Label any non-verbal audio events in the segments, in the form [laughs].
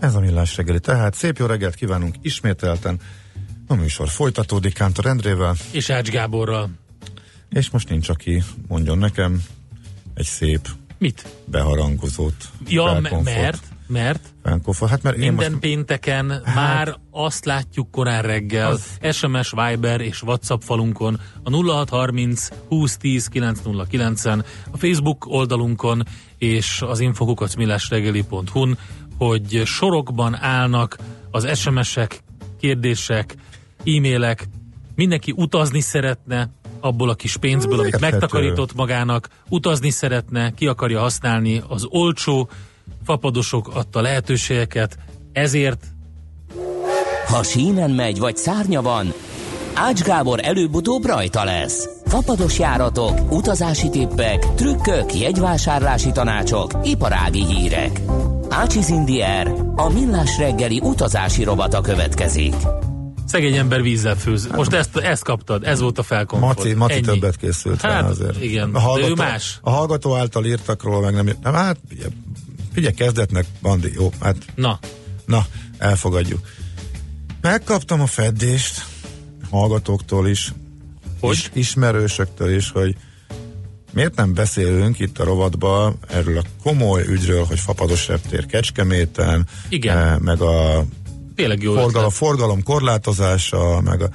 Ez a millás reggeli. Tehát szép jó reggelt kívánunk ismételten. A műsor folytatódik Kántor Endrével. És Ács Gáborral. És most nincs, aki mondjon nekem egy szép Mit? beharangozót. Ja, mert, mert Felkonfort. Hát mert én minden most, pénteken hát, már azt látjuk korán reggel az... SMS, Viber és WhatsApp falunkon, a 0630 2010 909-en, a Facebook oldalunkon és az infokukacmillásregeli.hu-n, hogy sorokban állnak az SMS-ek, kérdések, e-mailek, mindenki utazni szeretne, abból a kis pénzből, amit Érthető. megtakarított magának, utazni szeretne, ki akarja használni az olcsó fapadosok adta lehetőségeket, ezért Ha sínen megy, vagy szárnya van, Ács Gábor előbb-utóbb rajta lesz. Fapados járatok, utazási tippek, trükkök, jegyvásárlási tanácsok, iparági hírek. Ácsiz Indier, a millás reggeli utazási robata következik. szegény ember vízzel főz. Most ezt, ezt kaptad, ez volt a felkonfort. Maci, Maci Ennyi. többet készült Hát, rá azért. igen, a de hallgató, ő más. A hallgató által írtakról meg nem... nem hát, figyelj, figyelj, kezdetnek, Bandi, jó, hát Na, Na, elfogadjuk. Megkaptam a feddést hallgatóktól is, Hogy? is ismerősöktől is, hogy miért nem beszélünk itt a rovatban erről a komoly ügyről, hogy fapados reptér Kecskeméten, Igen. eh, meg a tényleg jó forgalom, ötlet. forgalom korlátozása, meg a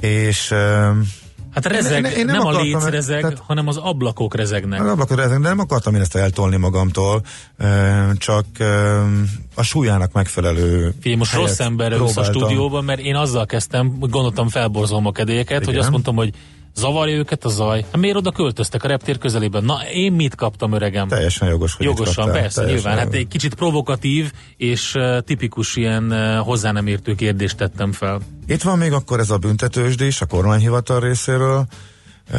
és eh, Hát rezeg, Én- én nem nem, a akartam, léc mert- rezeg, tehát- hanem az ablakok rezegnek. meg ablakot ezen, de nem akartam én ezt eltolni magamtól, eh, csak a súlyának megfelelő Figyelj, most rossz emberrel ülsz a stúdióban, mert én azzal kezdtem, hogy gondoltam felborzolom a kedélyeket, hogy Igen. azt mondtam, hogy zavarja őket a zaj. Hát miért oda költöztek a reptér közelében? Na, én mit kaptam, öregem? Teljesen jogos, hogy Jogosan, kaptál. persze, Teljesen nyilván. Hát jogos. egy kicsit provokatív és uh, tipikus ilyen uh, hozzá nem értő kérdést tettem fel. Itt van még akkor ez a büntetősdés a kormányhivatal részéről. Uh,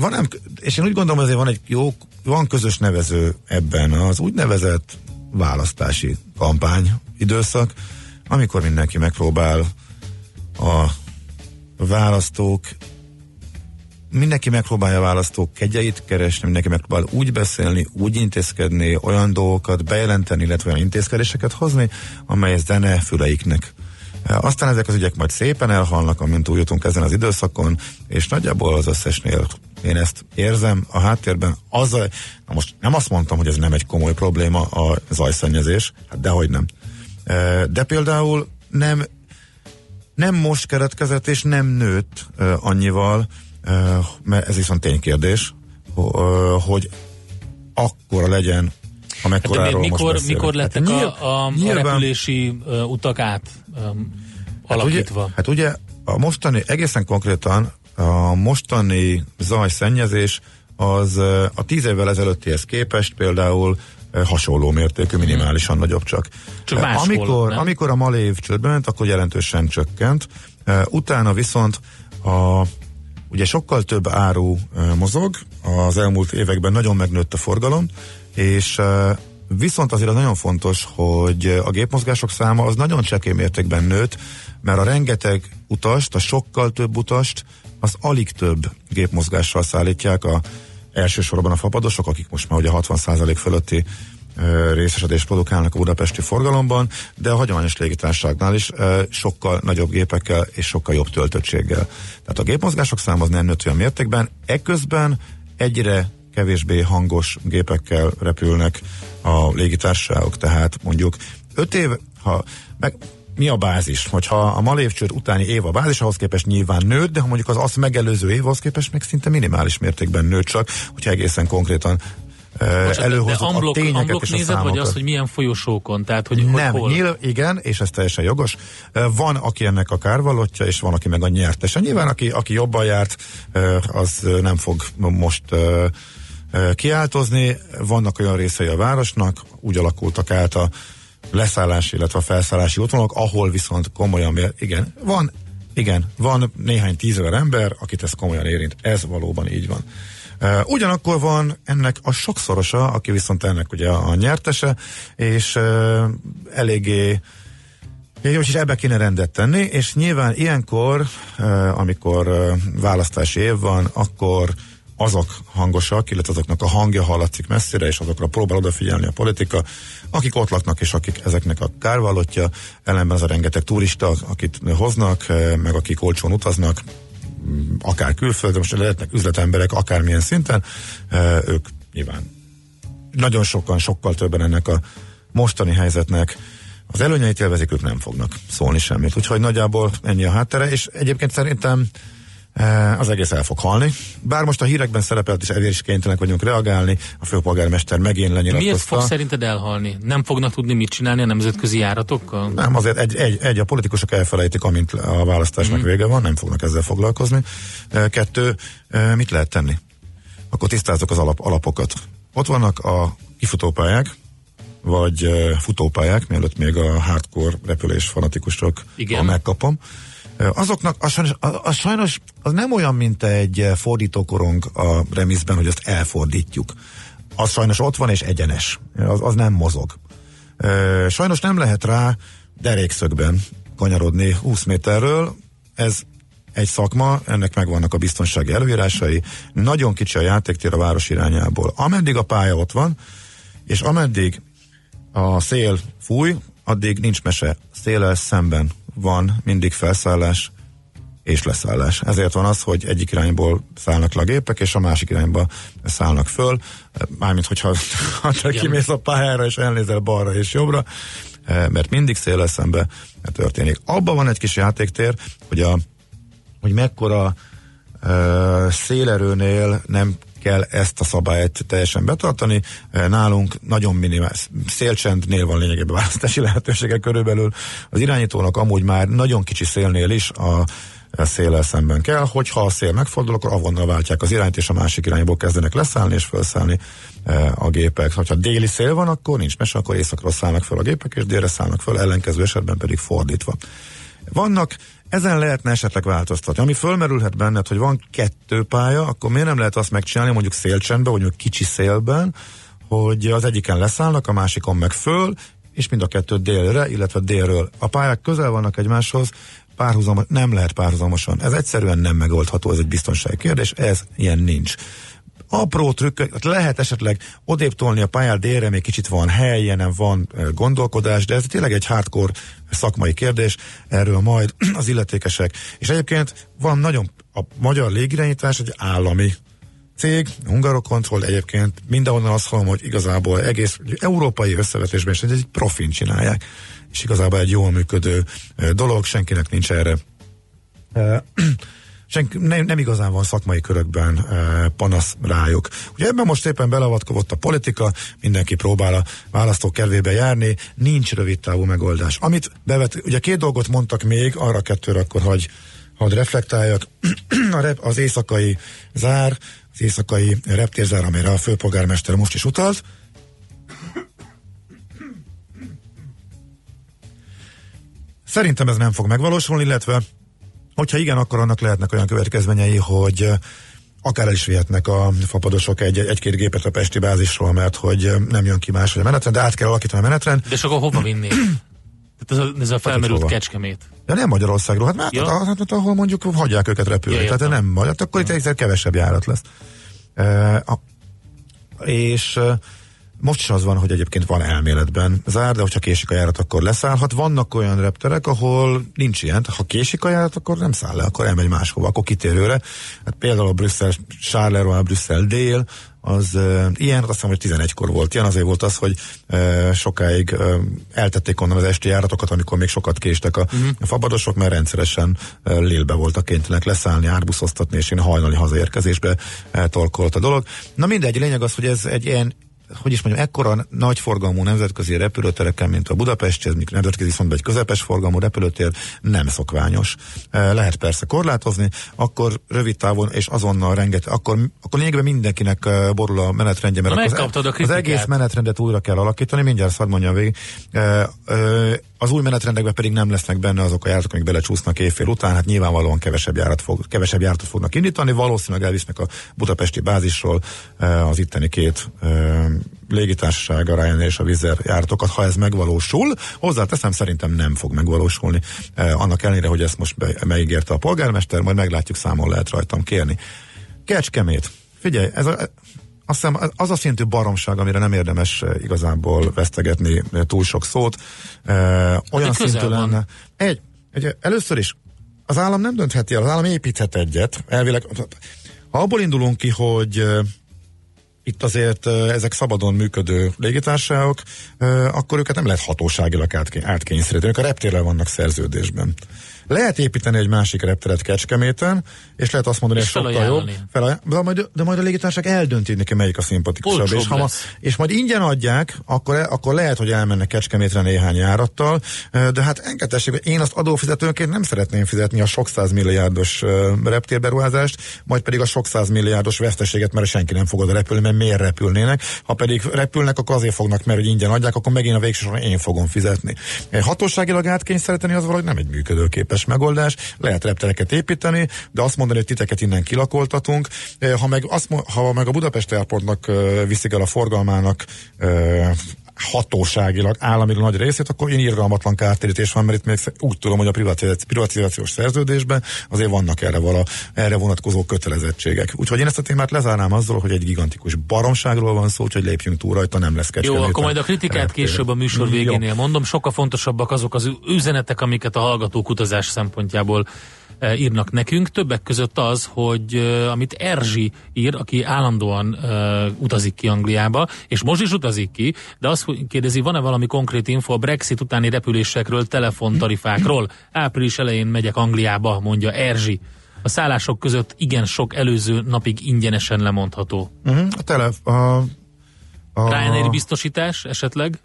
van nem, és én úgy gondolom, azért van egy jó, van közös nevező ebben az úgynevezett választási kampány időszak, amikor mindenki megpróbál a választók mindenki megpróbálja a választók kegyeit keresni, mindenki megpróbál úgy beszélni, úgy intézkedni, olyan dolgokat bejelenteni, illetve olyan intézkedéseket hozni, amely zene füleiknek. E, Aztán ezek az ügyek majd szépen elhalnak, amint túljutunk ezen az időszakon, és nagyjából az összesnél én ezt érzem a háttérben. Az a, na most nem azt mondtam, hogy ez nem egy komoly probléma a zajszennyezés, hát dehogy nem. E, De például nem nem most keretkezett és nem nőtt uh, annyival, mert ez viszont ténykérdés, ho- hogy akkora legyen, Hát amekkoráról de most mikor, beszélünk. mikor lettek hát a, a, a nyilván- repülési uh, utak át um, hát alakítva? ugye, hát ugye a mostani, egészen konkrétan a mostani zajszennyezés az uh, a tíz évvel ezelőttihez képest például uh, hasonló mértékű, minimálisan nagyobb csak. Csak máshol, amikor, nem? amikor a malév csődbe ment, akkor jelentősen csökkent. Utána viszont a Ugye sokkal több áru mozog, az elmúlt években nagyon megnőtt a forgalom, és viszont azért az nagyon fontos, hogy a gépmozgások száma az nagyon csekély mértékben nőtt, mert a rengeteg utast, a sokkal több utast, az alig több gépmozgással szállítják a elsősorban a fapadosok, akik most már ugye 60% fölötti részesedést produkálnak a budapesti forgalomban, de a hagyományos légitársaságnál is sokkal nagyobb gépekkel és sokkal jobb töltöttséggel. Tehát a gépmozgások száma az nem nőtt olyan mértékben, eközben egyre kevésbé hangos gépekkel repülnek a légitársaságok, tehát mondjuk 5 év, ha meg, mi a bázis? Hogyha a malévcsőd utáni év a bázis, ahhoz képest nyilván nőtt, de ha mondjuk az azt megelőző év, ahhoz képest meg szinte minimális mértékben nőtt csak, hogyha egészen konkrétan Bocsánat, de előhozott a unblock, tényeket unblock és a nézed, számokat. vagy az, hogy milyen folyosókon? Tehát, hogy, nem, hol? nyilv, igen, és ez teljesen jogos. Van, aki ennek a kárvalotja, és van, aki meg a nyertese. Nyilván, aki, aki jobban járt, az nem fog most kiáltozni. Vannak olyan részei a városnak, úgy alakultak át a leszállási, illetve a felszállási útvonalak, ahol viszont komolyan, igen, van, igen, van néhány tízezer ember, akit ez komolyan érint. Ez valóban így van. Ugyanakkor van ennek a sokszorosa, aki viszont ennek ugye a, nyertese, és eléggé és ebbe kéne rendet tenni, és nyilván ilyenkor, amikor választási év van, akkor azok hangosak, illetve azoknak a hangja hallatszik messzire, és azokra próbál odafigyelni a politika, akik ott laknak, és akik ezeknek a kárvallottja, ellenben az a rengeteg turista, akit hoznak, meg akik olcsón utaznak, akár külföldön, most lehetnek üzletemberek, akármilyen szinten, ők nyilván nagyon sokan, sokkal többen ennek a mostani helyzetnek az előnyeit élvezik, ők nem fognak szólni semmit. Úgyhogy nagyjából ennyi a háttere, és egyébként szerintem az egész el fog halni. Bár most a hírekben szerepelt, és ezért is kénytelenek vagyunk reagálni, a főpolgármester megint lenyilatkozta. Miért fog szerinted elhalni? Nem fognak tudni mit csinálni a nemzetközi járatokkal? Nem, azért egy, egy, egy a politikusok elfelejtik, amint a választásnak mm. vége van, nem fognak ezzel foglalkozni. Kettő, mit lehet tenni? Akkor tisztázzuk az alap, alapokat. Ott vannak a kifutópályák, vagy futópályák, mielőtt még a hardcore repülés fanatikusok Igen. megkapom. Azoknak, az sajnos, az sajnos az nem olyan, mint egy fordítókorong a remizben, hogy azt elfordítjuk. Az sajnos ott van és egyenes. Az, az nem mozog. Sajnos nem lehet rá derékszögben kanyarodni 20 méterről. Ez egy szakma, ennek megvannak a biztonsági előírásai. Nagyon kicsi a játéktér a város irányából. Ameddig a pálya ott van, és ameddig a szél fúj, addig nincs mese. Széllel szemben van mindig felszállás és leszállás. Ezért van az, hogy egyik irányból szállnak le a gépek, és a másik irányba szállnak föl. Mármint, hogyha [laughs] ha te kimész a pályára, és elnézel balra és jobbra, eh, mert mindig szél szembe történik. Abban van egy kis játéktér, hogy, a, hogy mekkora uh, szélerőnél nem kell ezt a szabályt teljesen betartani. Nálunk nagyon minimális szélcsendnél van lényegében választási lehetősége körülbelül. Az irányítónak amúgy már nagyon kicsi szélnél is a széllel szemben kell, hogyha a szél megfordul, akkor avonnal váltják az irányt, és a másik irányból kezdenek leszállni és felszállni a gépek. Ha déli szél van, akkor nincs mese, akkor északra szállnak fel a gépek, és délre szállnak fel, ellenkező esetben pedig fordítva. Vannak ezen lehetne esetleg változtatni. Ami fölmerülhet benned, hogy van kettő pálya, akkor miért nem lehet azt megcsinálni, mondjuk szélcsendben, vagy mondjuk kicsi szélben, hogy az egyiken leszállnak, a másikon meg föl, és mind a kettő délre, illetve délről. A pályák közel vannak egymáshoz, párhuzamos, nem lehet párhuzamosan. Ez egyszerűen nem megoldható, ez egy biztonsági kérdés, ez ilyen nincs apró trükkök, lehet esetleg odébb tolni a pályát délre, még kicsit van hely, ilyen van gondolkodás, de ez tényleg egy hardcore szakmai kérdés, erről majd [clears throat] az illetékesek. És egyébként van nagyon, a magyar légirányítás egy állami cég, Hungarocontrol egyébként mindenhonnan azt hallom, hogy igazából egész európai összevetésben is egy profin csinálják, és igazából egy jól működő dolog, senkinek nincs erre [clears throat] senki, nem, nem igazán van szakmai körökben e, panasz rájuk. Ugye ebben most éppen beleavatkozott a politika, mindenki próbál a választók kedvébe járni, nincs rövid távú megoldás. Amit bevet, ugye két dolgot mondtak még, arra kettőre akkor hagy, hadd reflektáljak. [clears throat] az éjszakai zár, az éjszakai reptérzár, amire a főpolgármester most is utalt, Szerintem ez nem fog megvalósulni, illetve Hogyha igen, akkor annak lehetnek olyan következményei, hogy akár el is vihetnek a fapadosok egy, egy-két gépet a Pesti bázisról, mert hogy nem jön ki más a menetrend, de át kell alakítani a menetrend. De csak hova vinni? Tehát ez a, ez a felmerült hát, kecskemét. Ja nem Magyarországról, hát, mert ja. hát, hát, ahol mondjuk hagyják őket repülni, ja, tehát nem magyar, hát akkor ja. itt egyszer kevesebb járat lesz. E, a, és most is az van, hogy egyébként van elméletben zár, de hogyha késik a járat, akkor leszállhat. Vannak olyan repterek, ahol nincs ilyen. Ha késik a járat, akkor nem száll le, akkor elmegy máshova, akkor kitérőre. Hát például a Brüsszel, Charleroi, Brüsszel dél, az uh, ilyen, azt hiszem, hogy 11-kor volt ilyen, azért volt az, hogy uh, sokáig uh, eltették onnan az esti járatokat, amikor még sokat késtek a, uh-huh. a fabadosok, mert rendszeresen uh, lélbe voltak kénytelenek leszállni, árbuszoztatni, és én hajnali hazaérkezésbe uh, torkolt a dolog. Na mindegy, lényeg az, hogy ez egy ilyen hogy is mondjam, ekkora nagy forgalmú nemzetközi repülőtereken, mint a Budapesti, ez nemzetközi viszont egy közepes forgalmú repülőtér, nem szokványos. Lehet persze korlátozni, akkor rövid távon és azonnal rengeteg, akkor, akkor lényegben mindenkinek borul a menetrendje, mert akkor az, az egész menetrendet újra kell alakítani, mindjárt szad mondjam végig. Az új menetrendekben pedig nem lesznek benne azok a járatok, amik belecsúsznak éjfél után, hát nyilvánvalóan kevesebb, járat fog, kevesebb járatot fognak indítani, valószínűleg elvisznek a budapesti bázisról az itteni két légitársaság, a Ryanair és a Vizer járatokat, ha ez megvalósul. Hozzáteszem, szerintem nem fog megvalósulni. annak ellenére, hogy ezt most be, megígérte a polgármester, majd meglátjuk, számon lehet rajtam kérni. Kecskemét. Figyelj, ez a, azt hiszem az a szintű baromság, amire nem érdemes igazából vesztegetni túl sok szót. olyan szintű lenne. Egy, egy, először is az állam nem döntheti el, az állam építhet egyet. Elvileg, ha abból indulunk ki, hogy itt azért ezek szabadon működő légitársaságok, akkor őket nem lehet hatóságilag átkényszeríteni. Ők a reptérrel vannak szerződésben. Lehet építeni egy másik repteret Kecskeméten, és lehet azt mondani, hogy sokkal jobb. Fel, de, majd, de majd a légitársak eldönti neki, melyik a szimpatikusabb. És, ha ma, és majd ingyen adják, akkor, akkor lehet, hogy elmennek Kecskemétre néhány járattal, de hát engedhessék, hogy én azt adófizetőként nem szeretném fizetni a sok milliárdos reptérberuházást, majd pedig a sok milliárdos veszteséget, mert senki nem fogod repülni, mert miért repülnének. Ha pedig repülnek, akkor azért fognak, mert hogy ingyen adják, akkor megint a végső én fogom fizetni. Hatóságilag átkényszeríteni az valahogy nem egy működőképes megoldás. Lehet reptereket építeni, de azt mondani, hogy titeket innen kilakoltatunk. Ha meg, azt, ha meg a Budapest Airportnak viszik el a forgalmának hatóságilag, államilag nagy részét, akkor én irgalmatlan kártérítés van, mert itt még úgy tudom, hogy a privatizációs szerződésben azért vannak erre, vala, erre vonatkozó kötelezettségek. Úgyhogy én ezt a témát lezárnám azzal, hogy egy gigantikus baromságról van szó, hogy lépjünk túl rajta, nem lesz. Jó, akkor majd a kritikát később a műsor végénél mondom. Sokkal fontosabbak azok az üzenetek, amiket a hallgatók utazás szempontjából írnak nekünk. Többek között az, hogy uh, amit Erzsi ír, aki állandóan uh, utazik ki Angliába, és most is utazik ki, de azt kérdezi, van-e valami konkrét info a Brexit utáni repülésekről, telefontarifákról? Április elején megyek Angliába, mondja Erzsi. A szállások között igen sok előző napig ingyenesen lemondható. Uh-huh. A tele, a, a... Ryanair biztosítás esetleg?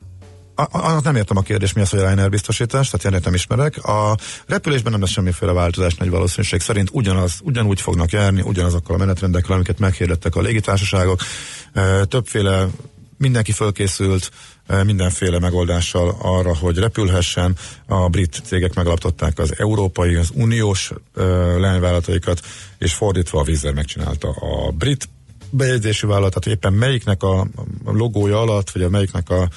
A, nem értem a kérdést, mi az, hogy Ryanair biztosítás, tehát ilyen nem ismerek. A repülésben nem lesz semmiféle változás nagy valószínűség szerint, ugyanaz, ugyanúgy fognak járni, ugyanazokkal a menetrendekkel, amiket meghirdettek a légitársaságok. Többféle mindenki fölkészült mindenféle megoldással arra, hogy repülhessen. A brit cégek megalapították az európai, az uniós leányvállalataikat, és fordítva a vízzel megcsinálta a brit bejegyzési vállalatot, éppen melyiknek a logója alatt, vagy a melyiknek a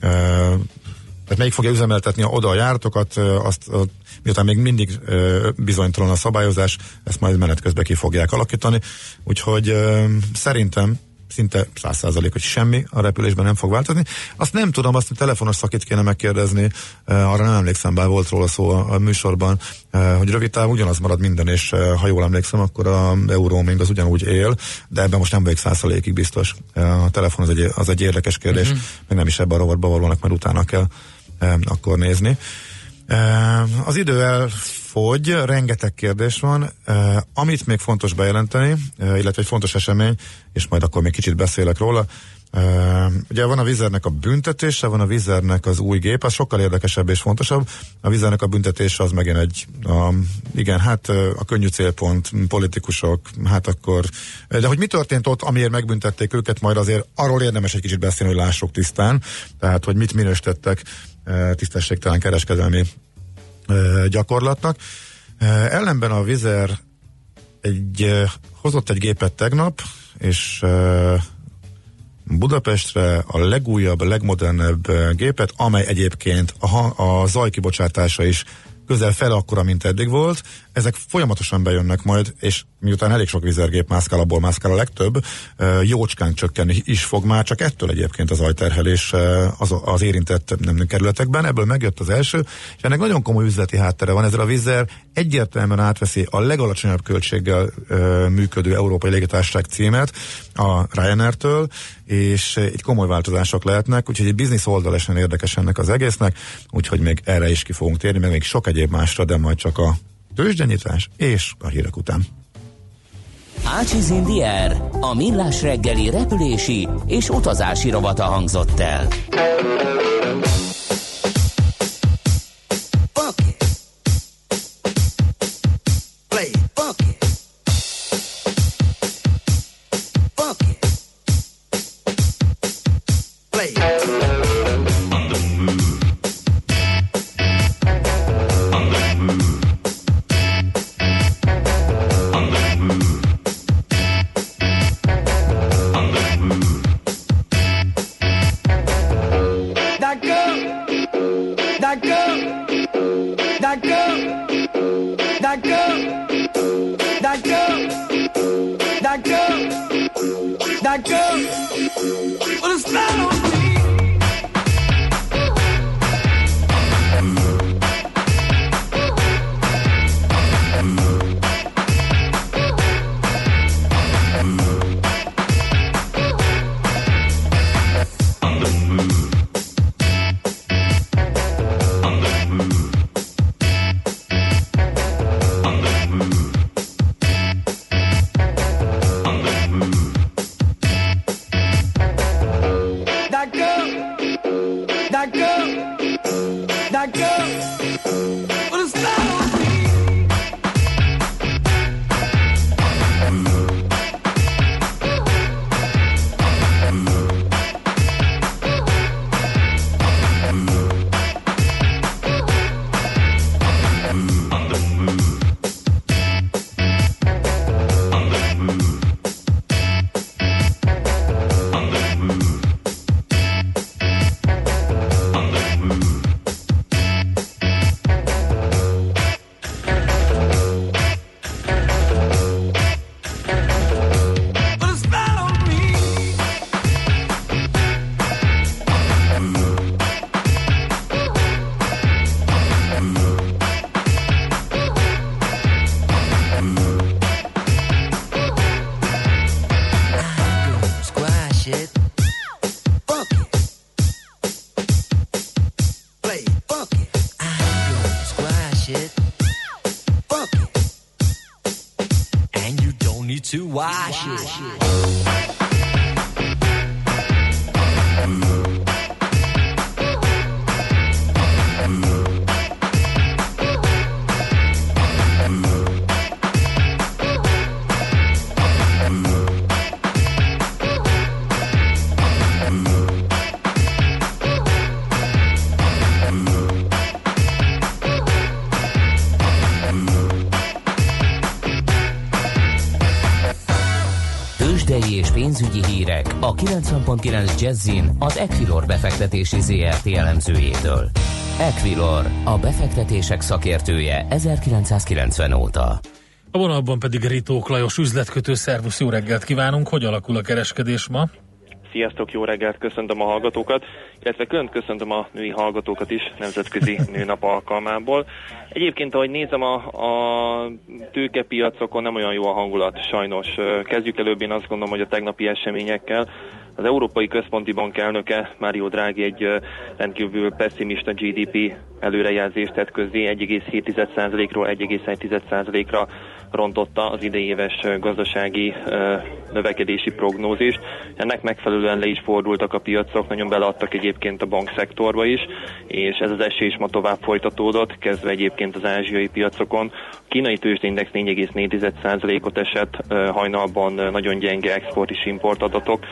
tehát melyik fogja üzemeltetni oda a járatokat, azt miután még mindig bizonytalan a szabályozás, ezt majd menet közben ki fogják alakítani. Úgyhogy szerintem szinte száz százalék, hogy semmi a repülésben nem fog változni. Azt nem tudom, azt a telefonos szakit kéne megkérdezni, arra nem emlékszem, bár volt róla szó a, a műsorban, hogy rövid táv ugyanaz marad minden, és ha jól emlékszem, akkor a még az ugyanúgy él, de ebben most nem vagyok százalékig biztos. A telefon az egy, az egy érdekes kérdés, uh-huh. meg nem is ebben a rovatban valónak, mert utána kell akkor nézni. Az idő elfogy, rengeteg kérdés van. Amit még fontos bejelenteni, illetve egy fontos esemény, és majd akkor még kicsit beszélek róla, Uh, ugye van a vizernek a büntetése, van a vizernek az új gép, az sokkal érdekesebb és fontosabb. A vizernek a büntetése az megint egy, a, igen, hát a könnyű célpont, politikusok, hát akkor, de hogy mi történt ott, amiért megbüntették őket, majd azért arról érdemes egy kicsit beszélni, hogy lássuk tisztán, tehát hogy mit minősítettek tisztességtelen kereskedelmi gyakorlatnak. Ellenben a Vizer egy, hozott egy gépet tegnap, és Budapestre a legújabb, legmodernebb gépet, amely egyébként a, a zajkibocsátása is közel fel akkora, mint eddig volt. Ezek folyamatosan bejönnek majd, és miután elég sok vizergép mászkál, abból mászkál a legtöbb, jócskán csökkenni is fog már, csak ettől egyébként az ajterhelés az, az érintett nem, kerületekben. Ebből megjött az első, és ennek nagyon komoly üzleti háttere van. Ezzel a vizer egyértelműen átveszi a legalacsonyabb költséggel működő európai légitársaság címet a Ryanair-től, és itt komoly változások lehetnek, úgyhogy egy biznisz oldalesen érdekes ennek az egésznek, úgyhogy még erre is ki fogunk térni, meg még sok egyéb másra, de majd csak a tőzsdenyítás és a hírek után. Ácsiz Indier, a millás reggeli repülési és utazási rovata hangzott el. A 90.9 Jazzin az Equilor befektetési ZRT elemzőjétől. Equilor, a befektetések szakértője 1990 óta. A vonalban pedig Ritók Lajos üzletkötő szervusz, jó reggelt kívánunk! Hogy alakul a kereskedés ma? Sziasztok, jó reggelt, köszöntöm a hallgatókat, illetve külön köszöntöm a női hallgatókat is Nemzetközi [laughs] Nőnap alkalmából. Egyébként, ahogy nézem a, a tőkepiacokon, nem olyan jó a hangulat, sajnos. Kezdjük előbb, én azt gondolom, hogy a tegnapi eseményekkel. Az Európai Központi Bank elnöke Mário Draghi egy rendkívül pessimista GDP előrejelzést tett közé, 1,7%-ról 1,1%-ra rontotta az idei éves gazdasági növekedési prognózist. Ennek megfelelően le is fordultak a piacok, nagyon beleadtak egyébként a bankszektorba is, és ez az esés ma tovább folytatódott, kezdve egyébként az ázsiai piacokon. A kínai tőzsdeindex 4,4%-ot esett, hajnalban nagyon gyenge export és import adatok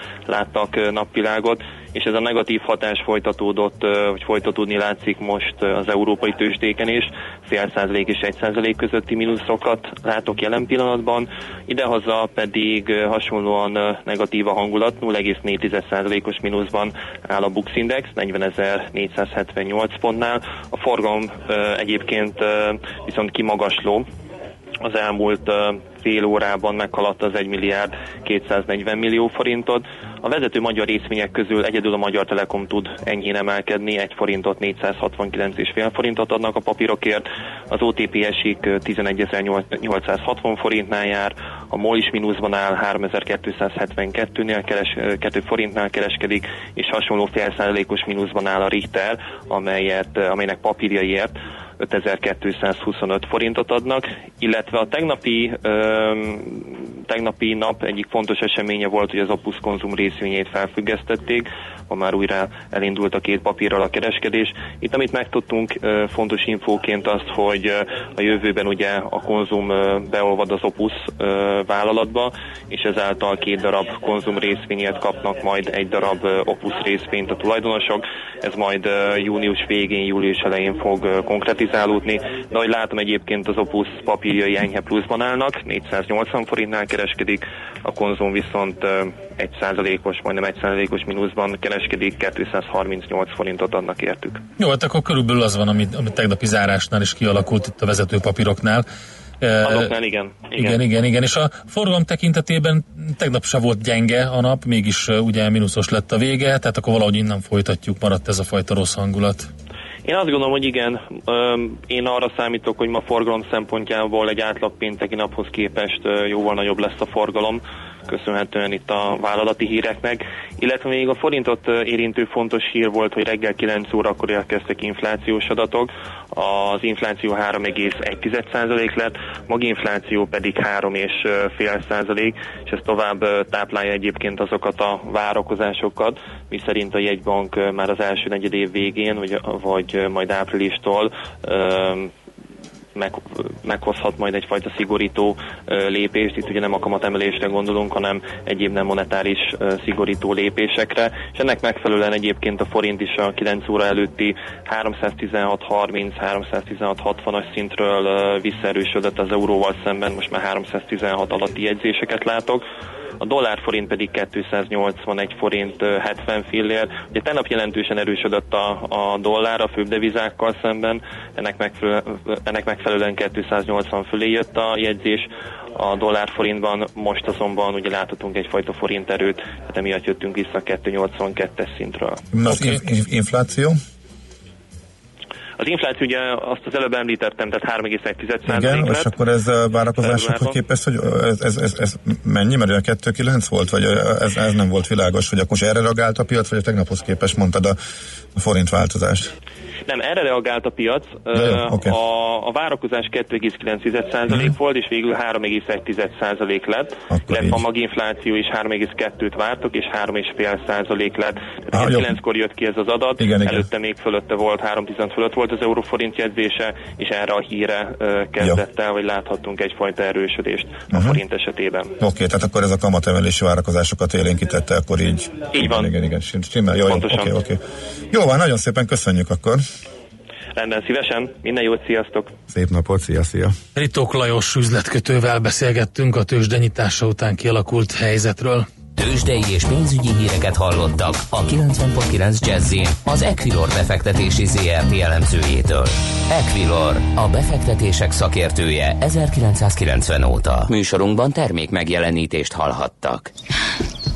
láttak napvilágot, és ez a negatív hatás folytatódott, vagy folytatódni látszik most az európai tőzsdéken is, fél százalék és egy százalék közötti mínuszokat látok jelen pillanatban, idehaza pedig hasonlóan negatív a hangulat, 0,4%-os mínuszban áll a Bux Index, 40.478 pontnál, a forgalom egyébként viszont kimagasló, az elmúlt fél órában meghaladta az 1 milliárd 240 millió forintot. A vezető magyar részvények közül egyedül a Magyar Telekom tud enyhén emelkedni, 1 forintot 469,5 forintot adnak a papírokért, az OTP esik 11.860 forintnál jár, a MOL is mínuszban áll 3272-nél keres, 2 forintnál kereskedik, és hasonló fél százalékos mínuszban áll a Richter, amelyet, amelynek papírjaiért 5225 forintot adnak, illetve a tegnapi, tegnapi nap egyik fontos eseménye volt, hogy az Opus konzum részvényét felfüggesztették, ma már újra elindult a két papírral a kereskedés. Itt amit megtudtunk fontos infóként azt, hogy a jövőben ugye a konzum beolvad az Opus vállalatba, és ezáltal két darab konzum részvényet kapnak majd egy darab Opus részvényt a tulajdonosok. Ez majd június végén, július elején fog konkretizálódni, de ahogy látom egyébként az Opus papírjai enyhe pluszban állnak, 480 forintnál kereskedik, a konzum viszont 1%-os, majdnem 1%-os mínuszban kereskedik, 238 forintot adnak értük. Jó, hát akkor körülbelül az van, amit, amit tegnapi zárásnál is kialakult itt a vezetőpapíroknál. Azoknál igen, igen. Igen, igen, igen. És a forgalom tekintetében tegnap se volt gyenge a nap, mégis ugye mínuszos lett a vége, tehát akkor valahogy innen folytatjuk, maradt ez a fajta rossz hangulat. Én azt gondolom, hogy igen, én arra számítok, hogy ma forgalom szempontjából egy átlag pénteki naphoz képest jóval nagyobb lesz a forgalom köszönhetően itt a vállalati híreknek, illetve még a forintot érintő fontos hír volt, hogy reggel 9 órakor érkeztek inflációs adatok, az infláció 3,1% lett, maginfláció pedig 3,5%, és ez tovább táplálja egyébként azokat a várakozásokat, mi szerint a jegybank már az első negyed év végén, vagy, vagy majd áprilistól meg, meghozhat majd egyfajta szigorító lépést. Itt ugye nem a kamatemelésre gondolunk, hanem egyéb nem monetáris szigorító lépésekre, és ennek megfelelően egyébként a forint is a 9 óra előtti 316-30-316-60-as szintről visszaerősödött az euróval szemben, most már 316 alatti jegyzéseket látok a dollár forint pedig 281 forint 70 fillér. Ugye tegnap jelentősen erősödött a, a dollár a főbb devizákkal szemben, ennek, megfelelően, ennek megfelelően 280 fölé jött a jegyzés a dollár forintban, most azonban ugye láthatunk egyfajta forint erőt, tehát emiatt jöttünk vissza a 282-es szintről. Az okay. infláció? Az infláció ugye azt az előbb említettem, tehát 3,1 Igen, és akkor ez a várakozásokhoz képest, hogy ez, ez, ez, ez mennyi, mert a 2,9 volt, vagy ez, ez nem volt világos, hogy akkor erre reagált a piac, vagy a tegnaphoz képest mondtad a, a forint változást? Nem, erre reagált a piac. Ja, okay. a, a várakozás 2,9% hmm. volt, és végül 3,1% lett. Akkor a maginfláció is 3,2-t vártok, és 3,5% lett. Ah, 9-kor jött ki ez az adat, igen, előtte igen. még fölötte volt, 3 fölött volt az euróforint jegyzése, és erre a híre kezdett el, hogy láthattunk egyfajta erősödést uh-huh. a mhm. forint esetében. Oké, okay, tehát akkor ez a kamatemelési várakozásokat élénkítette, akkor így. Így van. Igen, igen, igen. Jó, jó, okay, okay. jó van, nagyon szépen köszönjük akkor. Rendben, szívesen. Minden jót, sziasztok! Szép napot, szia, szia! Ritok Lajos üzletkötővel beszélgettünk a tőzsdenyitása után kialakult helyzetről. Tőzsdei és pénzügyi híreket hallottak a 90.9 jazz az Equilor befektetési ZRT elemzőjétől. Equilor, a befektetések szakértője 1990 óta. Műsorunkban termék megjelenítést hallhattak.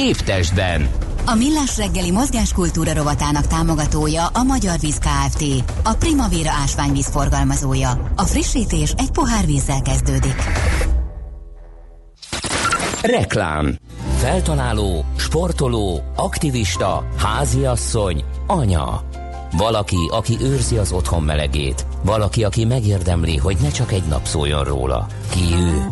Évtestben a Millás reggeli mozgáskultúra rovatának támogatója a Magyar Víz Kft. A Primavera ásványvíz forgalmazója. A frissítés egy pohár vízzel kezdődik. Reklám Feltaláló, sportoló, aktivista, háziasszony, anya. Valaki, aki őrzi az otthon melegét. Valaki, aki megérdemli, hogy ne csak egy nap szóljon róla. Ki ő?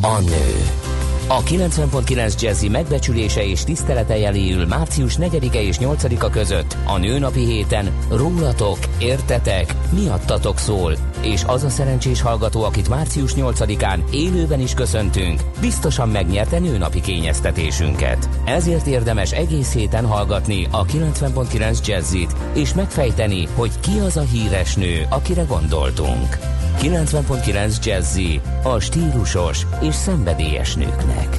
A nő. A 90.9 Jazzy megbecsülése és tisztelete jeléül március 4-e és 8-a között a nőnapi héten rólatok, értetek, miattatok szól, és az a szerencsés hallgató, akit március 8-án élőben is köszöntünk, biztosan megnyerte nőnapi kényeztetésünket. Ezért érdemes egész héten hallgatni a 90.9 Jazzit, és megfejteni, hogy ki az a híres nő, akire gondoltunk. 90.9 Jazzy a stílusos és szenvedélyes nőknek.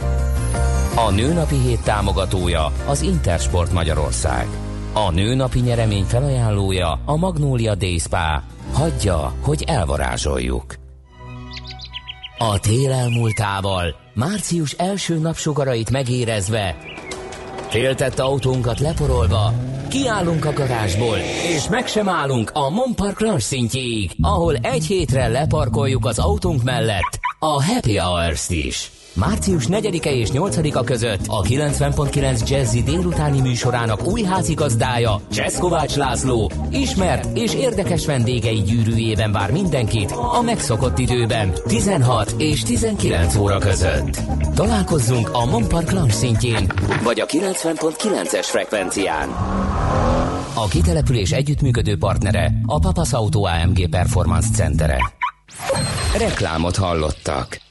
A Nőnapi Hét támogatója az Intersport Magyarország. A Nőnapi nyeremény felajánlója a Magnólia Day Spa. Hagyja, hogy elvarázsoljuk. A tél elmúltával, március első napsugarait megérezve, Féltett autónkat leporolva, kiállunk a garázsból, és meg sem állunk a Monpark Lounge szintjéig, ahol egy hétre leparkoljuk az autónk mellett a Happy Hours-t is. Március 4-e és 8-a között a 90.9 Jazzy délutáni műsorának új házigazdája, Cseszkovács László, ismert és érdekes vendégei gyűrűjében vár mindenkit a megszokott időben, 16 és 19 óra között. Találkozzunk a Monpark Lounge szintjén, vagy a 90.9-es frekvencián. A kitelepülés együttműködő partnere a Papas Auto AMG Performance Centere. Reklámot hallottak.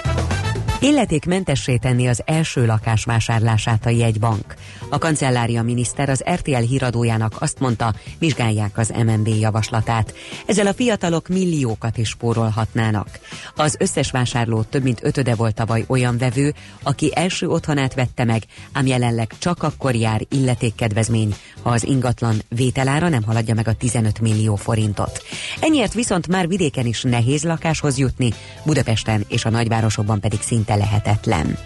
Illetékmentessé tenni az első lakás vásárlását a jegybank. A kancellária miniszter az RTL híradójának azt mondta, vizsgálják az MNB javaslatát. Ezzel a fiatalok milliókat is spórolhatnának. Az összes vásárló több mint ötöde volt tavaly olyan vevő, aki első otthonát vette meg, ám jelenleg csak akkor jár illetékkedvezmény, ha az ingatlan vételára nem haladja meg a 15 millió forintot. Ennyiért viszont már vidéken is nehéz lakáshoz jutni, Budapesten és a nagyvárosokban pedig szinte lehetetlen.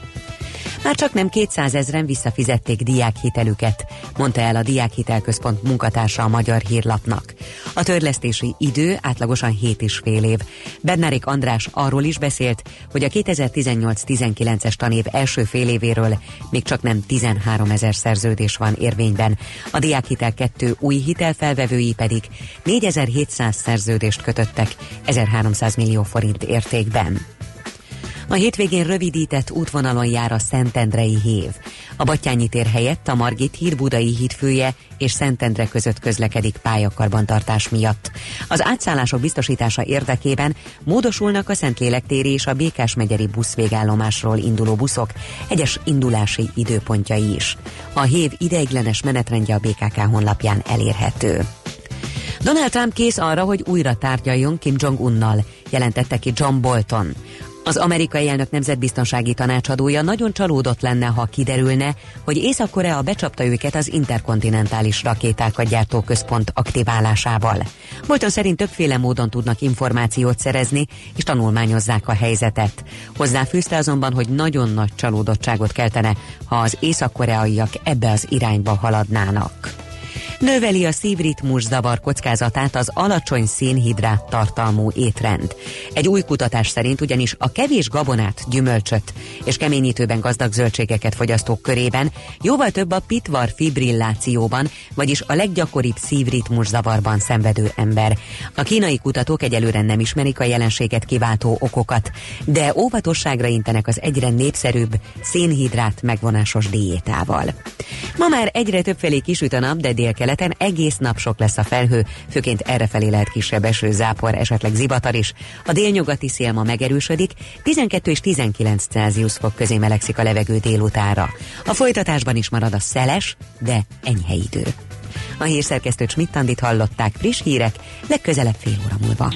Már csak nem 200 ezeren visszafizették diákhitelüket, mondta el a Diákhitelközpont munkatársa a Magyar Hírlapnak. A törlesztési idő átlagosan 7 és fél év. Bernárik András arról is beszélt, hogy a 2018-19-es tanév első fél évéről még csak nem 13 ezer szerződés van érvényben. A Diákhitel 2 új hitelfelvevői pedig 4700 szerződést kötöttek 1300 millió forint értékben. A hétvégén rövidített útvonalon jár a Szentendrei hév. A Batyányi tér helyett a Margit híd Budai hídfője és Szentendre között közlekedik pályakarbantartás miatt. Az átszállások biztosítása érdekében módosulnak a Szentlélek téri és a Békás megyeri buszvégállomásról induló buszok egyes indulási időpontjai is. A hév ideiglenes menetrendje a BKK honlapján elérhető. Donald Trump kész arra, hogy újra tárgyaljon Kim Jong-unnal, jelentette ki John Bolton. Az amerikai elnök nemzetbiztonsági tanácsadója nagyon csalódott lenne, ha kiderülne, hogy Észak-Korea becsapta őket az interkontinentális rakétákat gyártó központ aktiválásával. Bolton szerint többféle módon tudnak információt szerezni, és tanulmányozzák a helyzetet. Hozzáfűzte azonban, hogy nagyon nagy csalódottságot keltene, ha az észak-koreaiak ebbe az irányba haladnának. Növeli a szívritmus zavar kockázatát az alacsony szénhidrát tartalmú étrend. Egy új kutatás szerint ugyanis a kevés gabonát, gyümölcsöt és keményítőben gazdag zöldségeket fogyasztók körében jóval több a pitvar fibrillációban, vagyis a leggyakoribb szívritmus zavarban szenvedő ember. A kínai kutatók egyelőre nem ismerik a jelenséget kiváltó okokat, de óvatosságra intenek az egyre népszerűbb szénhidrát megvonásos diétával. Ma már egyre többfelé kisüt a nap, de délkeleten egész nap sok lesz a felhő, főként errefelé lehet kisebb eső, zápor, esetleg zivatar is. A délnyugati szél ma megerősödik, 12 és 19 Celsius fok közé melegszik a levegő délutára. A folytatásban is marad a szeles, de enyhe idő. A hírszerkesztő Csmittandit hallották friss hírek, legközelebb fél óra múlva.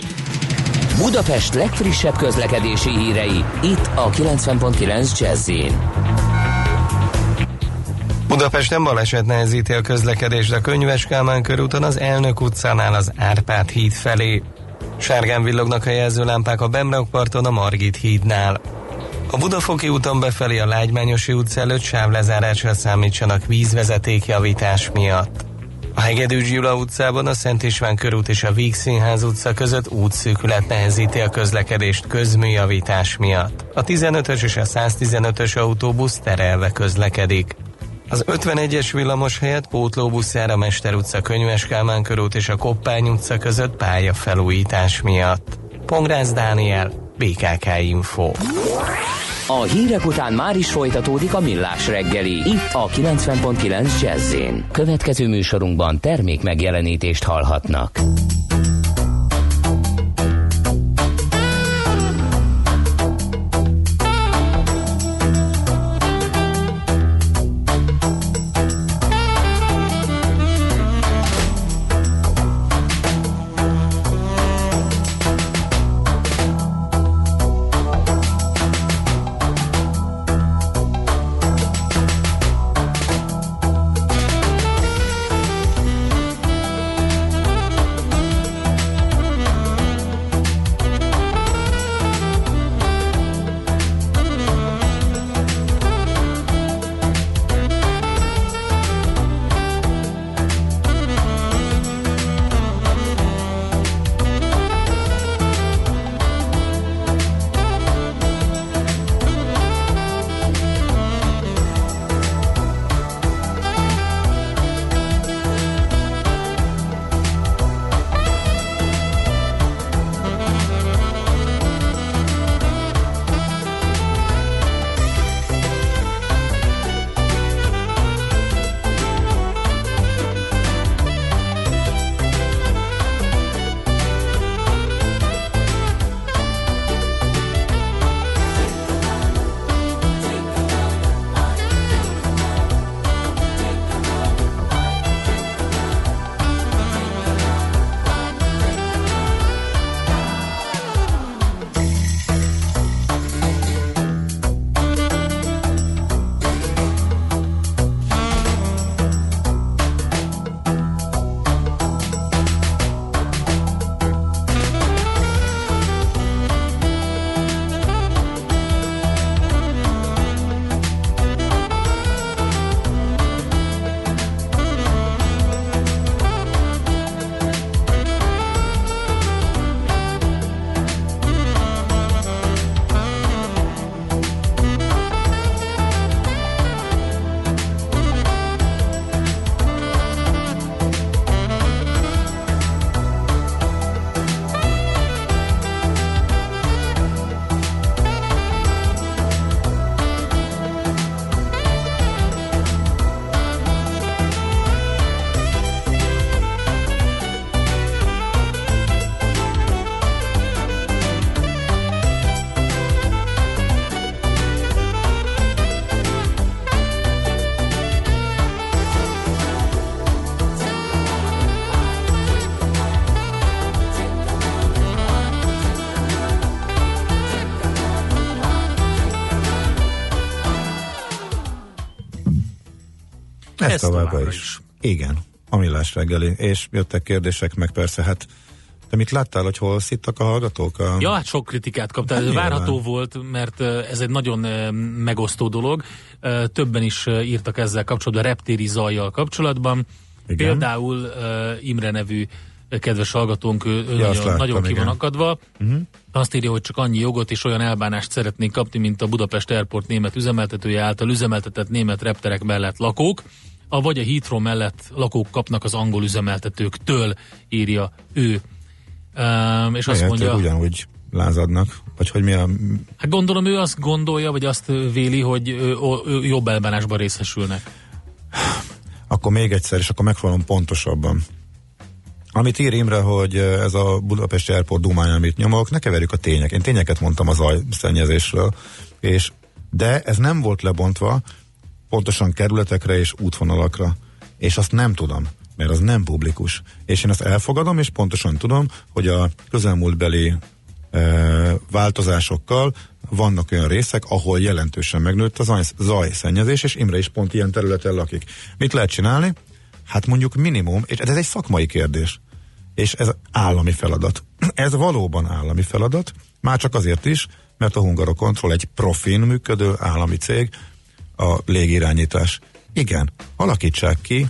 Budapest legfrissebb közlekedési hírei, itt a 90.9 jazz Budapesten baleset nehezíti a közlekedést a Könyves Kálmán körúton az Elnök utcánál az Árpád híd felé. Sárgán villognak a jelzőlámpák a Bemrakparton a Margit hídnál. A Budafoki úton befelé a Lágymányosi utca előtt sávlezárásra számítsanak vízvezetékjavítás miatt. A Hegedűs Gyula utcában a Szent István körút és a Víg Színház utca között útszűkület nehezíti a közlekedést közműjavítás miatt. A 15-ös és a 115-ös autóbusz terelve közlekedik. Az 51-es villamos helyett pótlóbusz jár a Mester utca, Könyves Kálmán körút és a Koppány utca között pályafelújítás miatt. Pongrász Dániel, BKK Info. A hírek után már is folytatódik a millás reggeli. Itt a 90.9 jazz Következő műsorunkban termék megjelenítést hallhatnak. Ez továbbra is. is. Igen, a millás reggeli. És jöttek kérdések, meg persze, hát te mit láttál, hogy hol szittak a hallgatók? A... Ja, hát sok kritikát kaptál. Hát Ez nyilván. várható volt, mert ez egy nagyon megosztó dolog. Többen is írtak ezzel kapcsolatban, reptéri zajjal kapcsolatban. Igen. Például Imre nevű kedves hallgatónk, ő, Ja, nagyon, láttam, nagyon ki van akadva. Uh-huh. Azt írja, hogy csak annyi jogot és olyan elbánást szeretnék kapni, mint a Budapest Airport német üzemeltetője által üzemeltetett német repterek mellett lakók, a vagy a Heathrow mellett lakók kapnak az angol üzemeltetőktől, írja ő. Um, és azt mondja, ugyanúgy lázadnak, vagy hogy mi a... hát gondolom ő azt gondolja, vagy azt véli, hogy ő, ő jobb elbánásban részesülnek. Akkor még egyszer, és akkor megfogom pontosabban. Amit ír Imre, hogy ez a Budapesti Airport dumája, amit nyomok, ne keverjük a tények. Én tényeket mondtam az zajszennyezésről, és de ez nem volt lebontva pontosan kerületekre és útvonalakra. És azt nem tudom, mert az nem publikus. És én azt elfogadom, és pontosan tudom, hogy a közelmúltbeli e, változásokkal vannak olyan részek, ahol jelentősen megnőtt a zaj, zajszennyezés, és Imre is pont ilyen területen lakik. Mit lehet csinálni? Hát mondjuk minimum, és ez egy szakmai kérdés, és ez állami feladat. [clears throat] Ez valóban állami feladat, már csak azért is, mert a Hungarokontroll egy profin működő állami cég, a légirányítás. Igen, alakítsák ki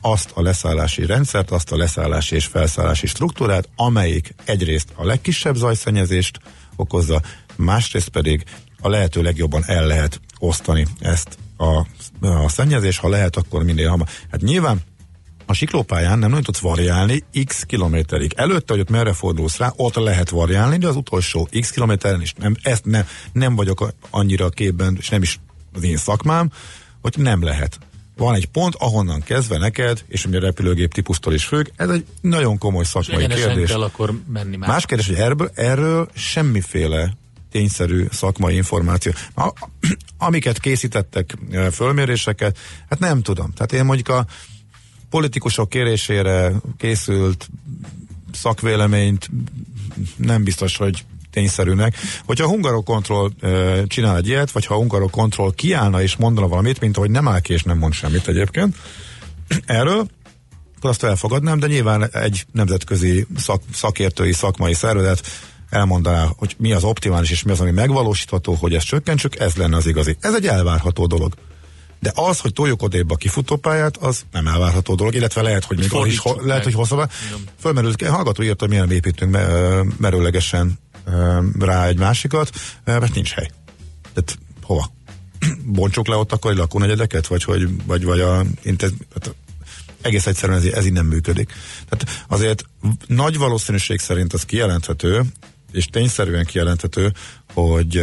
azt a leszállási rendszert, azt a leszállási és felszállási struktúrát, amelyik egyrészt a legkisebb zajszennyezést okozza, másrészt pedig a lehető legjobban el lehet osztani ezt a, a szennyezés, ha lehet, akkor minél hamar. Hát nyilván a siklópályán nem nagyon tudsz variálni x kilométerig. Előtte, hogy ott merre fordulsz rá, ott lehet variálni, de az utolsó x kilométeren is nem, ezt ne, nem vagyok annyira képben, és nem is az én szakmám, hogy nem lehet. Van egy pont, ahonnan kezdve neked, és ugye a repülőgép típusztól is függ, ez egy nagyon komoly szakmai kérdés. kell akkor menni már. Más kérdés, hogy erről, erről semmiféle tényszerű szakmai információ. A, amiket készítettek, fölméréseket, hát nem tudom. Tehát én mondjuk a politikusok kérésére készült szakvéleményt nem biztos, hogy tényszerűnek. Hogyha a Hungarokontroll e, csinál egy ilyet, vagy ha a Hungarokontroll kiállna és mondana valamit, mint ahogy nem áll ki és nem mond semmit egyébként, erről, akkor azt elfogadnám, de nyilván egy nemzetközi szak, szakértői, szakmai szervezet elmondaná, hogy mi az optimális és mi az, ami megvalósítható, hogy ezt csökkentsük, ez lenne az igazi. Ez egy elvárható dolog. De az, hogy toljuk odébb a kifutópályát, az nem elvárható dolog, illetve lehet, hogy még is, ho- lehet, hogy hosszabb. Fölmerült, hallgató írta, hogy milyen építünk merőlegesen rá egy másikat, mert nincs hely. Tehát hova? [clears throat] Bontsuk le ott akkor egy lakónegyedeket, vagy, hogy, vagy, vagy a, intéz, hát egész egyszerűen ez, ez így nem működik. Tehát azért nagy valószínűség szerint az kijelenthető, és tényszerűen kijelenthető, hogy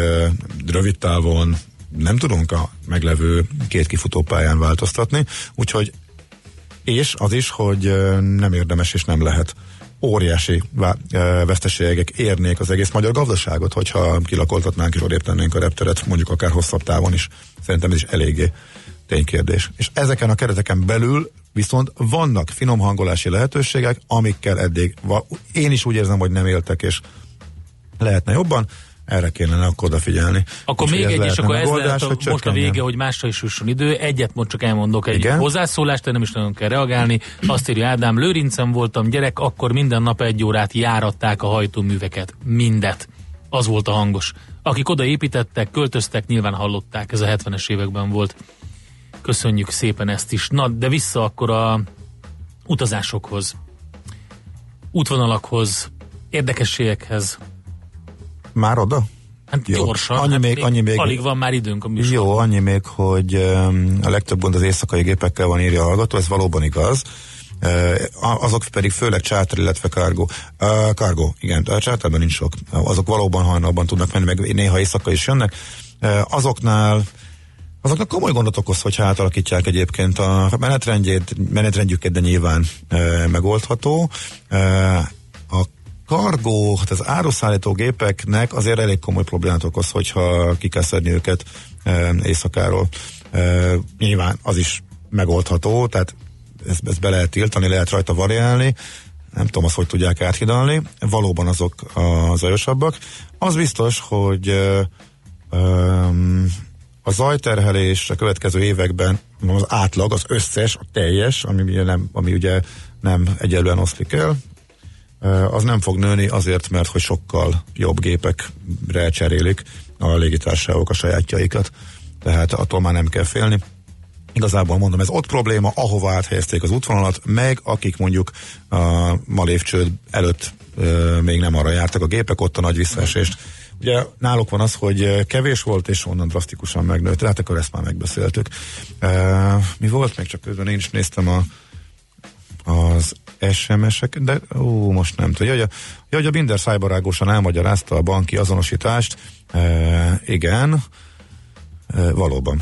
rövid távon nem tudunk a meglevő két kifutópályán változtatni, úgyhogy és az is, hogy nem érdemes és nem lehet óriási veszteségek érnék az egész magyar gazdaságot, hogyha kilakoltatnánk és odébb tennénk a repteret, mondjuk akár hosszabb távon is. Szerintem ez is eléggé ténykérdés. És ezeken a kereteken belül viszont vannak finom hangolási lehetőségek, amikkel eddig én is úgy érzem, hogy nem éltek, és lehetne jobban, erre kellene akkor odafigyelni. Akkor Úgyhogy még egy, és akkor ez megoldás, lehet a, hogy most a vége, hogy másra is jusson idő. Egyet most csak elmondok egy Igen? hozzászólást, de nem is nagyon kell reagálni. Azt írja Ádám, Lőrincen voltam gyerek, akkor minden nap egy órát járatták a hajtóműveket. Mindet. Az volt a hangos. Akik oda építettek, költöztek, nyilván hallották. Ez a 70-es években volt. Köszönjük szépen ezt is. Na, de vissza akkor a utazásokhoz, útvonalakhoz, érdekességekhez. Már oda? Hát Jó. gyorsan. Annyi hát még- annyi még- Alig van már időnk a műsorban. Jó, annyi még, hogy a legtöbb gond az éjszakai gépekkel van írja a hallgató, ez valóban igaz. Azok pedig főleg charter, illetve cargo. Uh, cargo, igen, a charterben nincs sok. Azok valóban hajnalban tudnak menni, meg néha éjszaka is jönnek. Azoknál azoknak komoly gondot okoz, hogy átalakítják egyébként a menetrendjét, menetrendjüket, de nyilván e, megoldható. E, a kargó, hát az áruszállító gépeknek azért elég komoly problémát okoz, hogyha ki kell szedni őket e, éjszakáról. E, nyilván az is megoldható, tehát ezt, ezt be lehet tiltani, lehet rajta variálni, nem tudom azt, hogy tudják áthidalni, valóban azok a zajosabbak. Az biztos, hogy ö, öm, a zajterhelés a következő években az átlag, az összes, a teljes, ami ugye nem, ami ugye nem egyelően oszlik el, az nem fog nőni azért, mert hogy sokkal jobb gépekre cserélik a légitársaságok a sajátjaikat, tehát attól már nem kell félni. Igazából mondom, ez ott probléma, ahova áthelyezték az útvonalat, meg akik mondjuk a malévcsőd előtt még nem arra jártak a gépek, ott a nagy visszaesést. Ugye náluk van az, hogy kevés volt, és onnan drasztikusan megnőtt, tehát akkor ezt már megbeszéltük. Mi volt még csak közben, én is néztem a, az SMS-ek, de ó, most nem tudom. Jaj, hogy a Binder szájbarágosan elmagyarázta a banki azonosítást, e, igen, e, valóban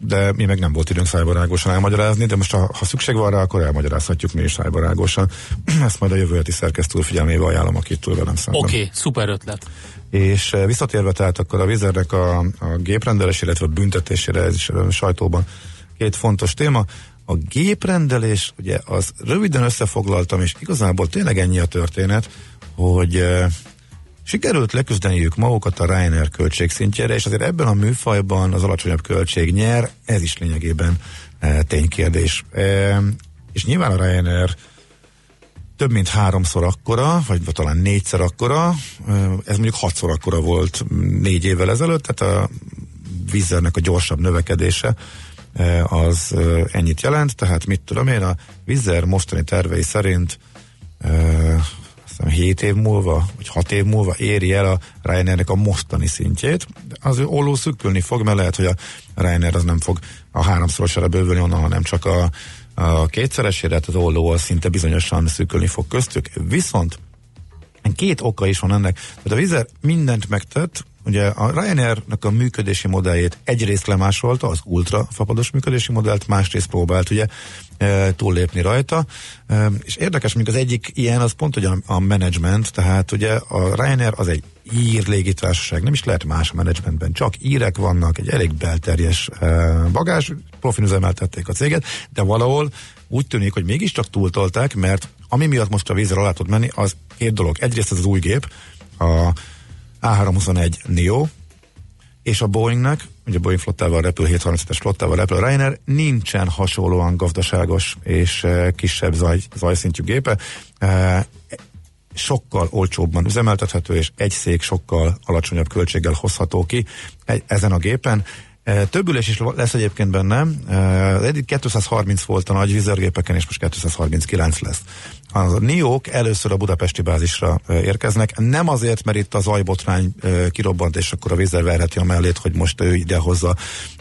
de mi meg nem volt időnk szájbarágosan elmagyarázni, de most ha, ha szükség van rá, akkor elmagyarázhatjuk mi is szájbarágosan. [clears throat] Ezt majd a jövő heti szerkesztő figyelmébe ajánlom, akit túl velem szemben. Oké, okay, szuper ötlet. És eh, visszatérve tehát akkor a vizernek a, a géprendelés, illetve a büntetésére, ez is a sajtóban két fontos téma. A géprendelés, ugye az röviden összefoglaltam, és igazából tényleg ennyi a történet, hogy eh, Sikerült leküzdeniük magukat a Ryanair költségszintjére, és azért ebben a műfajban az alacsonyabb költség nyer, ez is lényegében e, ténykérdés. E, és nyilván a Ryanair több mint háromszor akkora, vagy talán négyszer akkora, ez mondjuk hatszor akkora volt négy évvel ezelőtt, tehát a vízernek a gyorsabb növekedése az ennyit jelent, tehát mit tudom én, a vízer mostani tervei szerint hiszem 7 év múlva, vagy 6 év múlva éri el a Ryanairnek a mostani szintjét. Az olló szükülni fog, mert lehet, hogy a Ryanair az nem fog a háromszorosára bővülni onnan, hanem csak a, a kétszeresére, az olló az szinte bizonyosan szűkülni fog köztük. Viszont két oka is van ennek. Tehát a Vizer mindent megtett, Ugye a Ryanair-nek a működési modelljét egyrészt lemásolta, az ultra fapados működési modellt, másrészt próbált ugye e, túllépni rajta, e, és érdekes, még az egyik ilyen, az pont ugye a, a management, tehát ugye a Ryanair az egy ír légitársaság, nem is lehet más a menedzsmentben, csak írek vannak, egy elég belterjes e, bagás, profin üzemeltették a céget, de valahol úgy tűnik, hogy mégiscsak túltolták, mert ami miatt most a vízre alá tud menni, az két dolog. Egyrészt ez az új gép, a a321 Neo, és a Boeingnek, ugye Boeing flottával repül, 737-es flottával repül a Ryanair, nincsen hasonlóan gazdaságos és e, kisebb zaj, zajszintjű gépe. E, sokkal olcsóbban üzemeltethető, és egy szék sokkal alacsonyabb költséggel hozható ki egy, ezen a gépen. E, több ülés is lesz egyébként benne. Eddig 230 volt a nagy vizergépeken, és most 239 lesz. A NIO-k először a budapesti bázisra érkeznek, nem azért, mert itt az ajbotrány kirobbant, és akkor a vízzel verheti a mellét, hogy most ő idehozza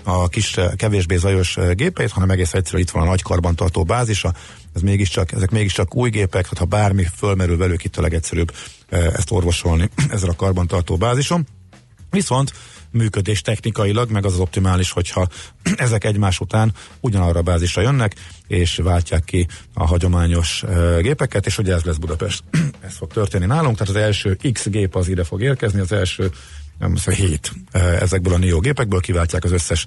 a kis, kevésbé zajos gépeit, hanem egész egyszerűen itt van a nagy karbantartó bázisa, ez mégiscsak, ezek mégiscsak új gépek, tehát ha bármi fölmerül velük, itt a legegyszerűbb ezt orvosolni [clears throat] ezzel a karbantartó bázison. Viszont működés technikailag, meg az az optimális, hogyha [clears throat] ezek egymás után ugyanarra a bázisra jönnek, és váltják ki a hagyományos gépeket, és ugye ez lesz Budapest. [clears throat] ez fog történni nálunk, tehát az első X gép az ide fog érkezni, az első nem 7 uh, ezekből a NIO gépekből kiváltják az összes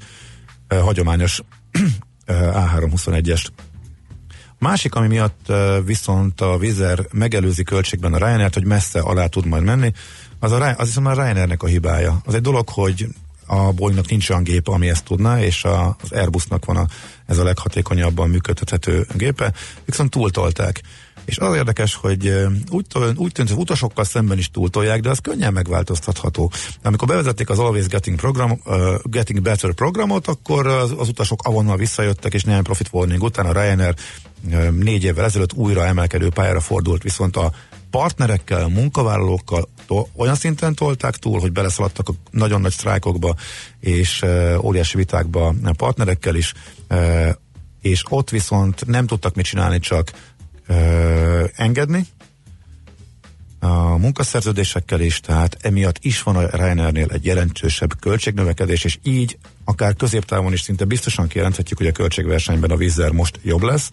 hagyományos [clears throat] A321-est. Másik, ami miatt viszont a Vizer megelőzi költségben a Ryanair-t, hogy messze alá tud majd menni, az, a, az viszont a Ryanairnek a hibája. Az egy dolog, hogy a Boeingnak nincs olyan gépe, ami ezt tudná, és a, az Airbusnak van a, ez a leghatékonyabban működtethető gépe, viszont túltolták. És az érdekes, hogy úgy, úgy tűnt, hogy utasokkal szemben is túltolják, de az könnyen megváltoztatható. Amikor bevezették az Always Getting, program, uh, Getting Better programot, akkor az, az utasok avonnal visszajöttek, és néhány profit warning után a Ryanair uh, négy évvel ezelőtt újra emelkedő pályára fordult, viszont a partnerekkel, munkavállalókkal olyan szinten tolták túl, hogy beleszaladtak a nagyon nagy sztrájkokba és óriási vitákba a partnerekkel is, és ott viszont nem tudtak mit csinálni, csak engedni a munkaszerződésekkel is, tehát emiatt is van a Ryanairnél egy jelentősebb költségnövekedés, és így akár középtávon is szinte biztosan kijelenthetjük, hogy a költségversenyben a vízzer most jobb lesz,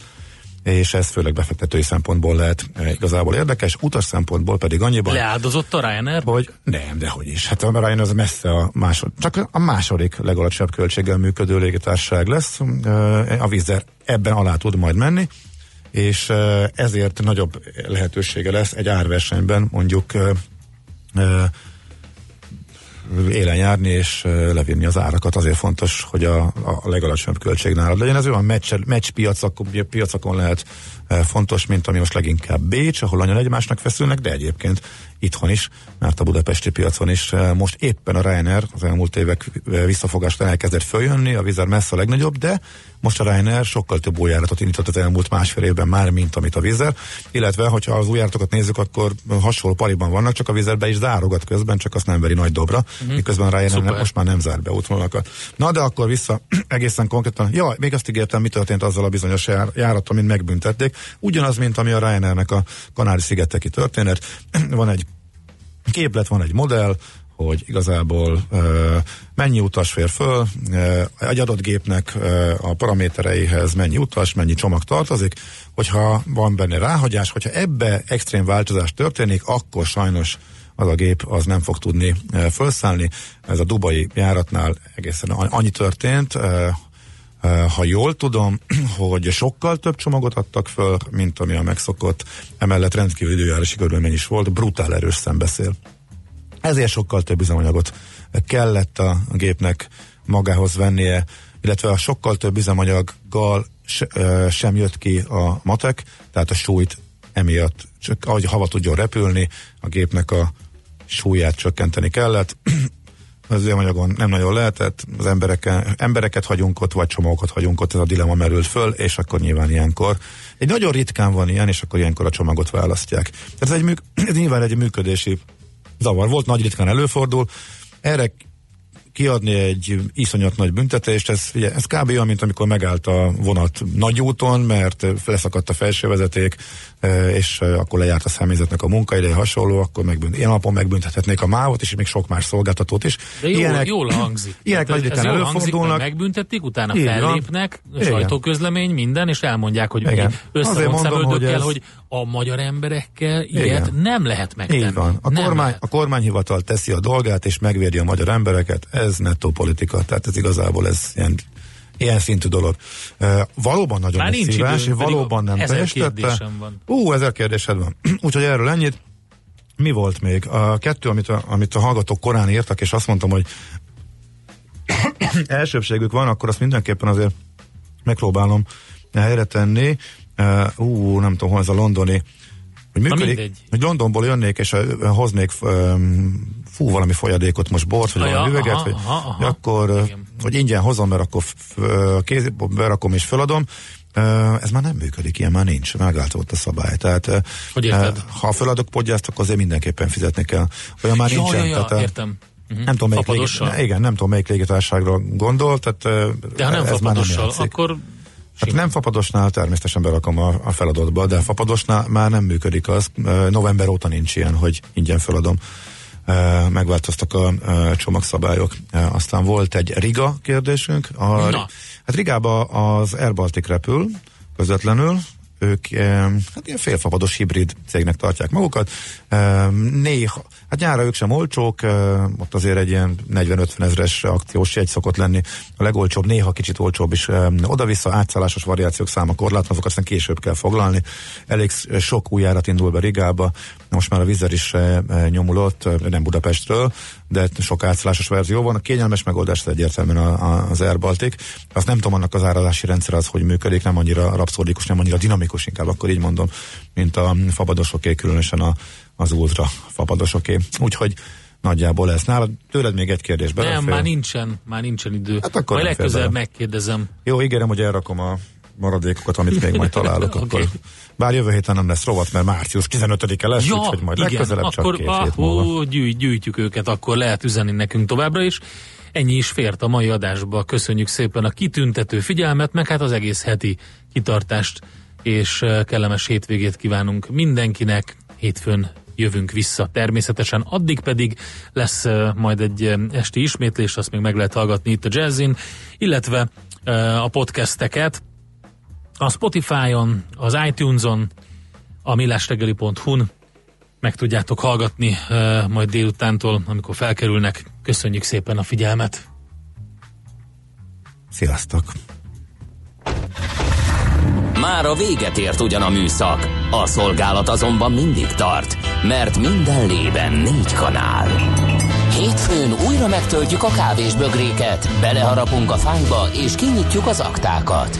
és ez főleg befektetői szempontból lehet e, igazából érdekes, utas szempontból pedig annyiban... Leáldozott a Ryanair? Hogy nem, de hogy is. Hát a Ryanair az messze a második, csak a második legalacsonyabb költséggel működő légitársaság lesz. E, a vízzer ebben alá tud majd menni, és e, ezért nagyobb lehetősége lesz egy árversenyben mondjuk élen járni és levinni az árakat. Azért fontos, hogy a, a legalacsonyabb költség nálad legyen. Ez olyan meccs, meccs piacokon, piacokon lehet fontos, mint ami most leginkább Bécs, ahol nagyon egymásnak feszülnek, de egyébként itthon is, mert a budapesti piacon is most éppen a Ryanair az elmúlt évek visszafogást elkezdett följönni, a Vizar messze a legnagyobb, de most a Ryanair sokkal több új járatot indított az elmúlt másfél évben már, mint amit a Vizer, illetve, hogyha az új járatokat nézzük, akkor hasonló pariban vannak, csak a Vizer be is zárogat közben, csak azt nem veri nagy dobra, uh-huh. miközben a Ryanair nem, most már nem zár be útvonalakat. Na de akkor vissza [clears throat] egészen konkrétan, ja, még azt ígértem, mi történt azzal a bizonyos jár, járattal, mint megbüntették. Ugyanaz, mint ami a Ryanairnek a Kanári-szigeteki történet. [clears throat] van egy képlet, van egy modell, hogy igazából uh, mennyi utas fér föl, uh, egy adott gépnek uh, a paramétereihez mennyi utas, mennyi csomag tartozik, hogyha van benne ráhagyás, hogyha ebbe extrém változás történik, akkor sajnos az a gép az nem fog tudni felszállni. Ez a dubai járatnál egészen annyi történt, ha jól tudom, [clears throat] hogy sokkal több csomagot adtak föl, mint ami a megszokott, emellett rendkívül időjárási körülmény is volt, brutál erős szembeszél. Ezért sokkal több üzemanyagot kellett a gépnek magához vennie, illetve a sokkal több üzemanyaggal sem jött ki a matek, tehát a súlyt emiatt, csak ahogy hava tudjon repülni, a gépnek a súlyát csökkenteni kellett. [clears throat] az üzemanyagon nem nagyon lehetett, az embereken, embereket hagyunk ott, vagy csomagokat hagyunk ott, ez a dilema merült föl, és akkor nyilván ilyenkor. Egy nagyon ritkán van ilyen, és akkor ilyenkor a csomagot választják. Tehát ez, egy ez nyilván egy működési zavar volt, nagy ritkán előfordul. Erre kiadni egy iszonyat nagy büntetést, ez, ugye, ez kb. olyan, mint amikor megállt a vonat nagy úton, mert leszakadt a felsővezeték, e, és e, akkor lejárt a személyzetnek a munkaideje hasonló, akkor megbünt, ilyen napon megbüntethetnék a mávot és még sok más szolgáltatót is. De jól, ilyenek, jól hangzik. [laughs] Ilyenek nagy ritkán előfordulnak. Hangzik, megbüntetik, utána Így fellépnek, van. sajtóközlemény, minden, és elmondják, hogy összevont hogy, ez... hogy a magyar emberekkel ilyet Igen. nem lehet megtenni. Így van. A, kormány, a kormányhivatal teszi a dolgát, és megvédi a magyar embereket, ez nettó politika, tehát ez igazából ez ilyen ilyen szintű dolog. Uh, valóban nagyon Már nincs szívás, idő, valóban nem teljesítette. Ú, ezer kérdésed van. [clears throat] Úgyhogy erről ennyit. Mi volt még? A kettő, amit a, amit a hallgatók korán írtak, és azt mondtam, hogy [clears throat] elsőbségük van, akkor azt mindenképpen azért megpróbálom helyre tenni. Uh, ú, nem tudom, hol ez a londoni hogy működik, hogy Londonból jönnék, és hoznék fú, valami folyadékot, most bort, vagy valami üveget, aha, vagy, aha, aha. akkor, Igen. hogy ingyen hozom, mert akkor kéz, berakom és feladom, ez már nem működik, ilyen már nincs, megváltozott a szabály. Tehát, hogy érted? ha feladok podgyászt, akkor azért mindenképpen fizetni kell. Olyan már ja, nincsen. Ja, ja, tehát, értem. Uh-huh. Nem tudom, melyik légit, igen, nem tudom, melyik légitárságra gondol, tehát De ha nem ez már nem játszik. akkor Hát nem fapadosnál természetesen berakom a, a feladatba, de fapadosnál már nem működik az. November óta nincs ilyen, hogy ingyen feladom. Megváltoztak a csomagszabályok. Aztán volt egy Riga kérdésünk. A, Na. Hát Rigába az Air Baltic repül közvetlenül, ők hát ilyen félfapados hibrid cégnek tartják magukat. Néha, hát nyára ők sem olcsók, ott azért egy ilyen 40-50 ezres akciós jegy szokott lenni. A legolcsóbb, néha kicsit olcsóbb is oda-vissza, átszállásos variációk száma korlátlan, aztán később kell foglalni. Elég sok új járat indul be Rigába, most már a Vizer is nyomulott, nem Budapestről, de sok átszállásos verzió van. A kényelmes megoldás az egyértelműen az Air Baltic. Azt nem tudom, annak az árazási rendszer az, hogy működik, nem annyira rapszódikus, nem annyira dinamikus, inkább akkor így mondom, mint a fabadosoké, különösen a, az ultra fabadosoké. Úgyhogy nagyjából ez. Nálad tőled még egy kérdés belefér. Nem, már nincsen, már nincsen idő. Hát akkor Majd legközelebb megkérdezem. Jó, ígérem, hogy elrakom a maradékokat, amit még majd találok. okay. [laughs] akkor. Bár jövő héten nem lesz rovat, mert március 15-e lesz, ja, úgyhogy majd igen, legközelebb akkor, csak két ah, hét múlva. Gyűjt, gyűjtjük őket, akkor lehet üzenni nekünk továbbra is. Ennyi is fért a mai adásba. Köszönjük szépen a kitüntető figyelmet, meg hát az egész heti kitartást, és eh, kellemes hétvégét kívánunk mindenkinek. Hétfőn jövünk vissza természetesen. Addig pedig lesz uh, majd egy uh, esti ismétlés, azt még meg lehet hallgatni itt a Jazzin, illetve uh, a podcasteket a Spotify-on, az iTunes-on, a millásregeli.hu-n meg tudjátok hallgatni uh, majd délutántól, amikor felkerülnek. Köszönjük szépen a figyelmet! Sziasztok! Már a véget ért ugyan a műszak, a szolgálat azonban mindig tart, mert minden lében négy kanál. Hétfő Hétfőn újra megtöltjük a kávés bögréket, beleharapunk a fányba és kinyitjuk az aktákat.